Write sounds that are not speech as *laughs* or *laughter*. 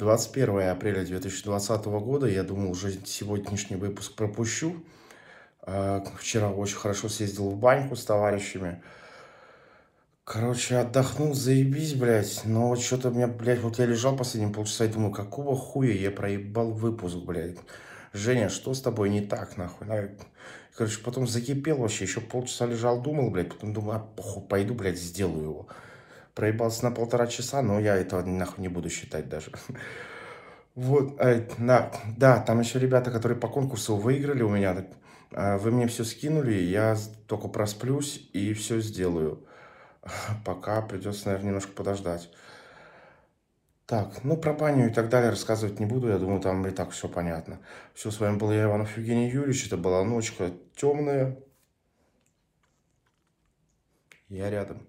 21 апреля 2020 года. Я думал, уже сегодняшний выпуск пропущу. А, вчера очень хорошо съездил в баньку с товарищами. Короче, отдохнул, заебись, блядь. Но что-то у меня, блядь, вот я лежал последние полчаса и думаю, какого хуя я проебал выпуск, блядь. Женя, что с тобой не так, нахуй? Короче, потом закипел вообще, еще полчаса лежал, думал, блядь, потом думаю, а похуй, пойду, блядь, сделаю его. Проебался на полтора часа, но я этого нахуй не буду считать даже. Вот, э, да, да, там еще ребята, которые по конкурсу выиграли у меня, э, вы мне все скинули, я только просплюсь и все сделаю. *laughs* Пока придется, наверное, немножко подождать. Так, ну про баню и так далее рассказывать не буду, я думаю, там и так все понятно. Все, с вами был я, Иванов Евгений Юрьевич, это была ночка темная. Я рядом.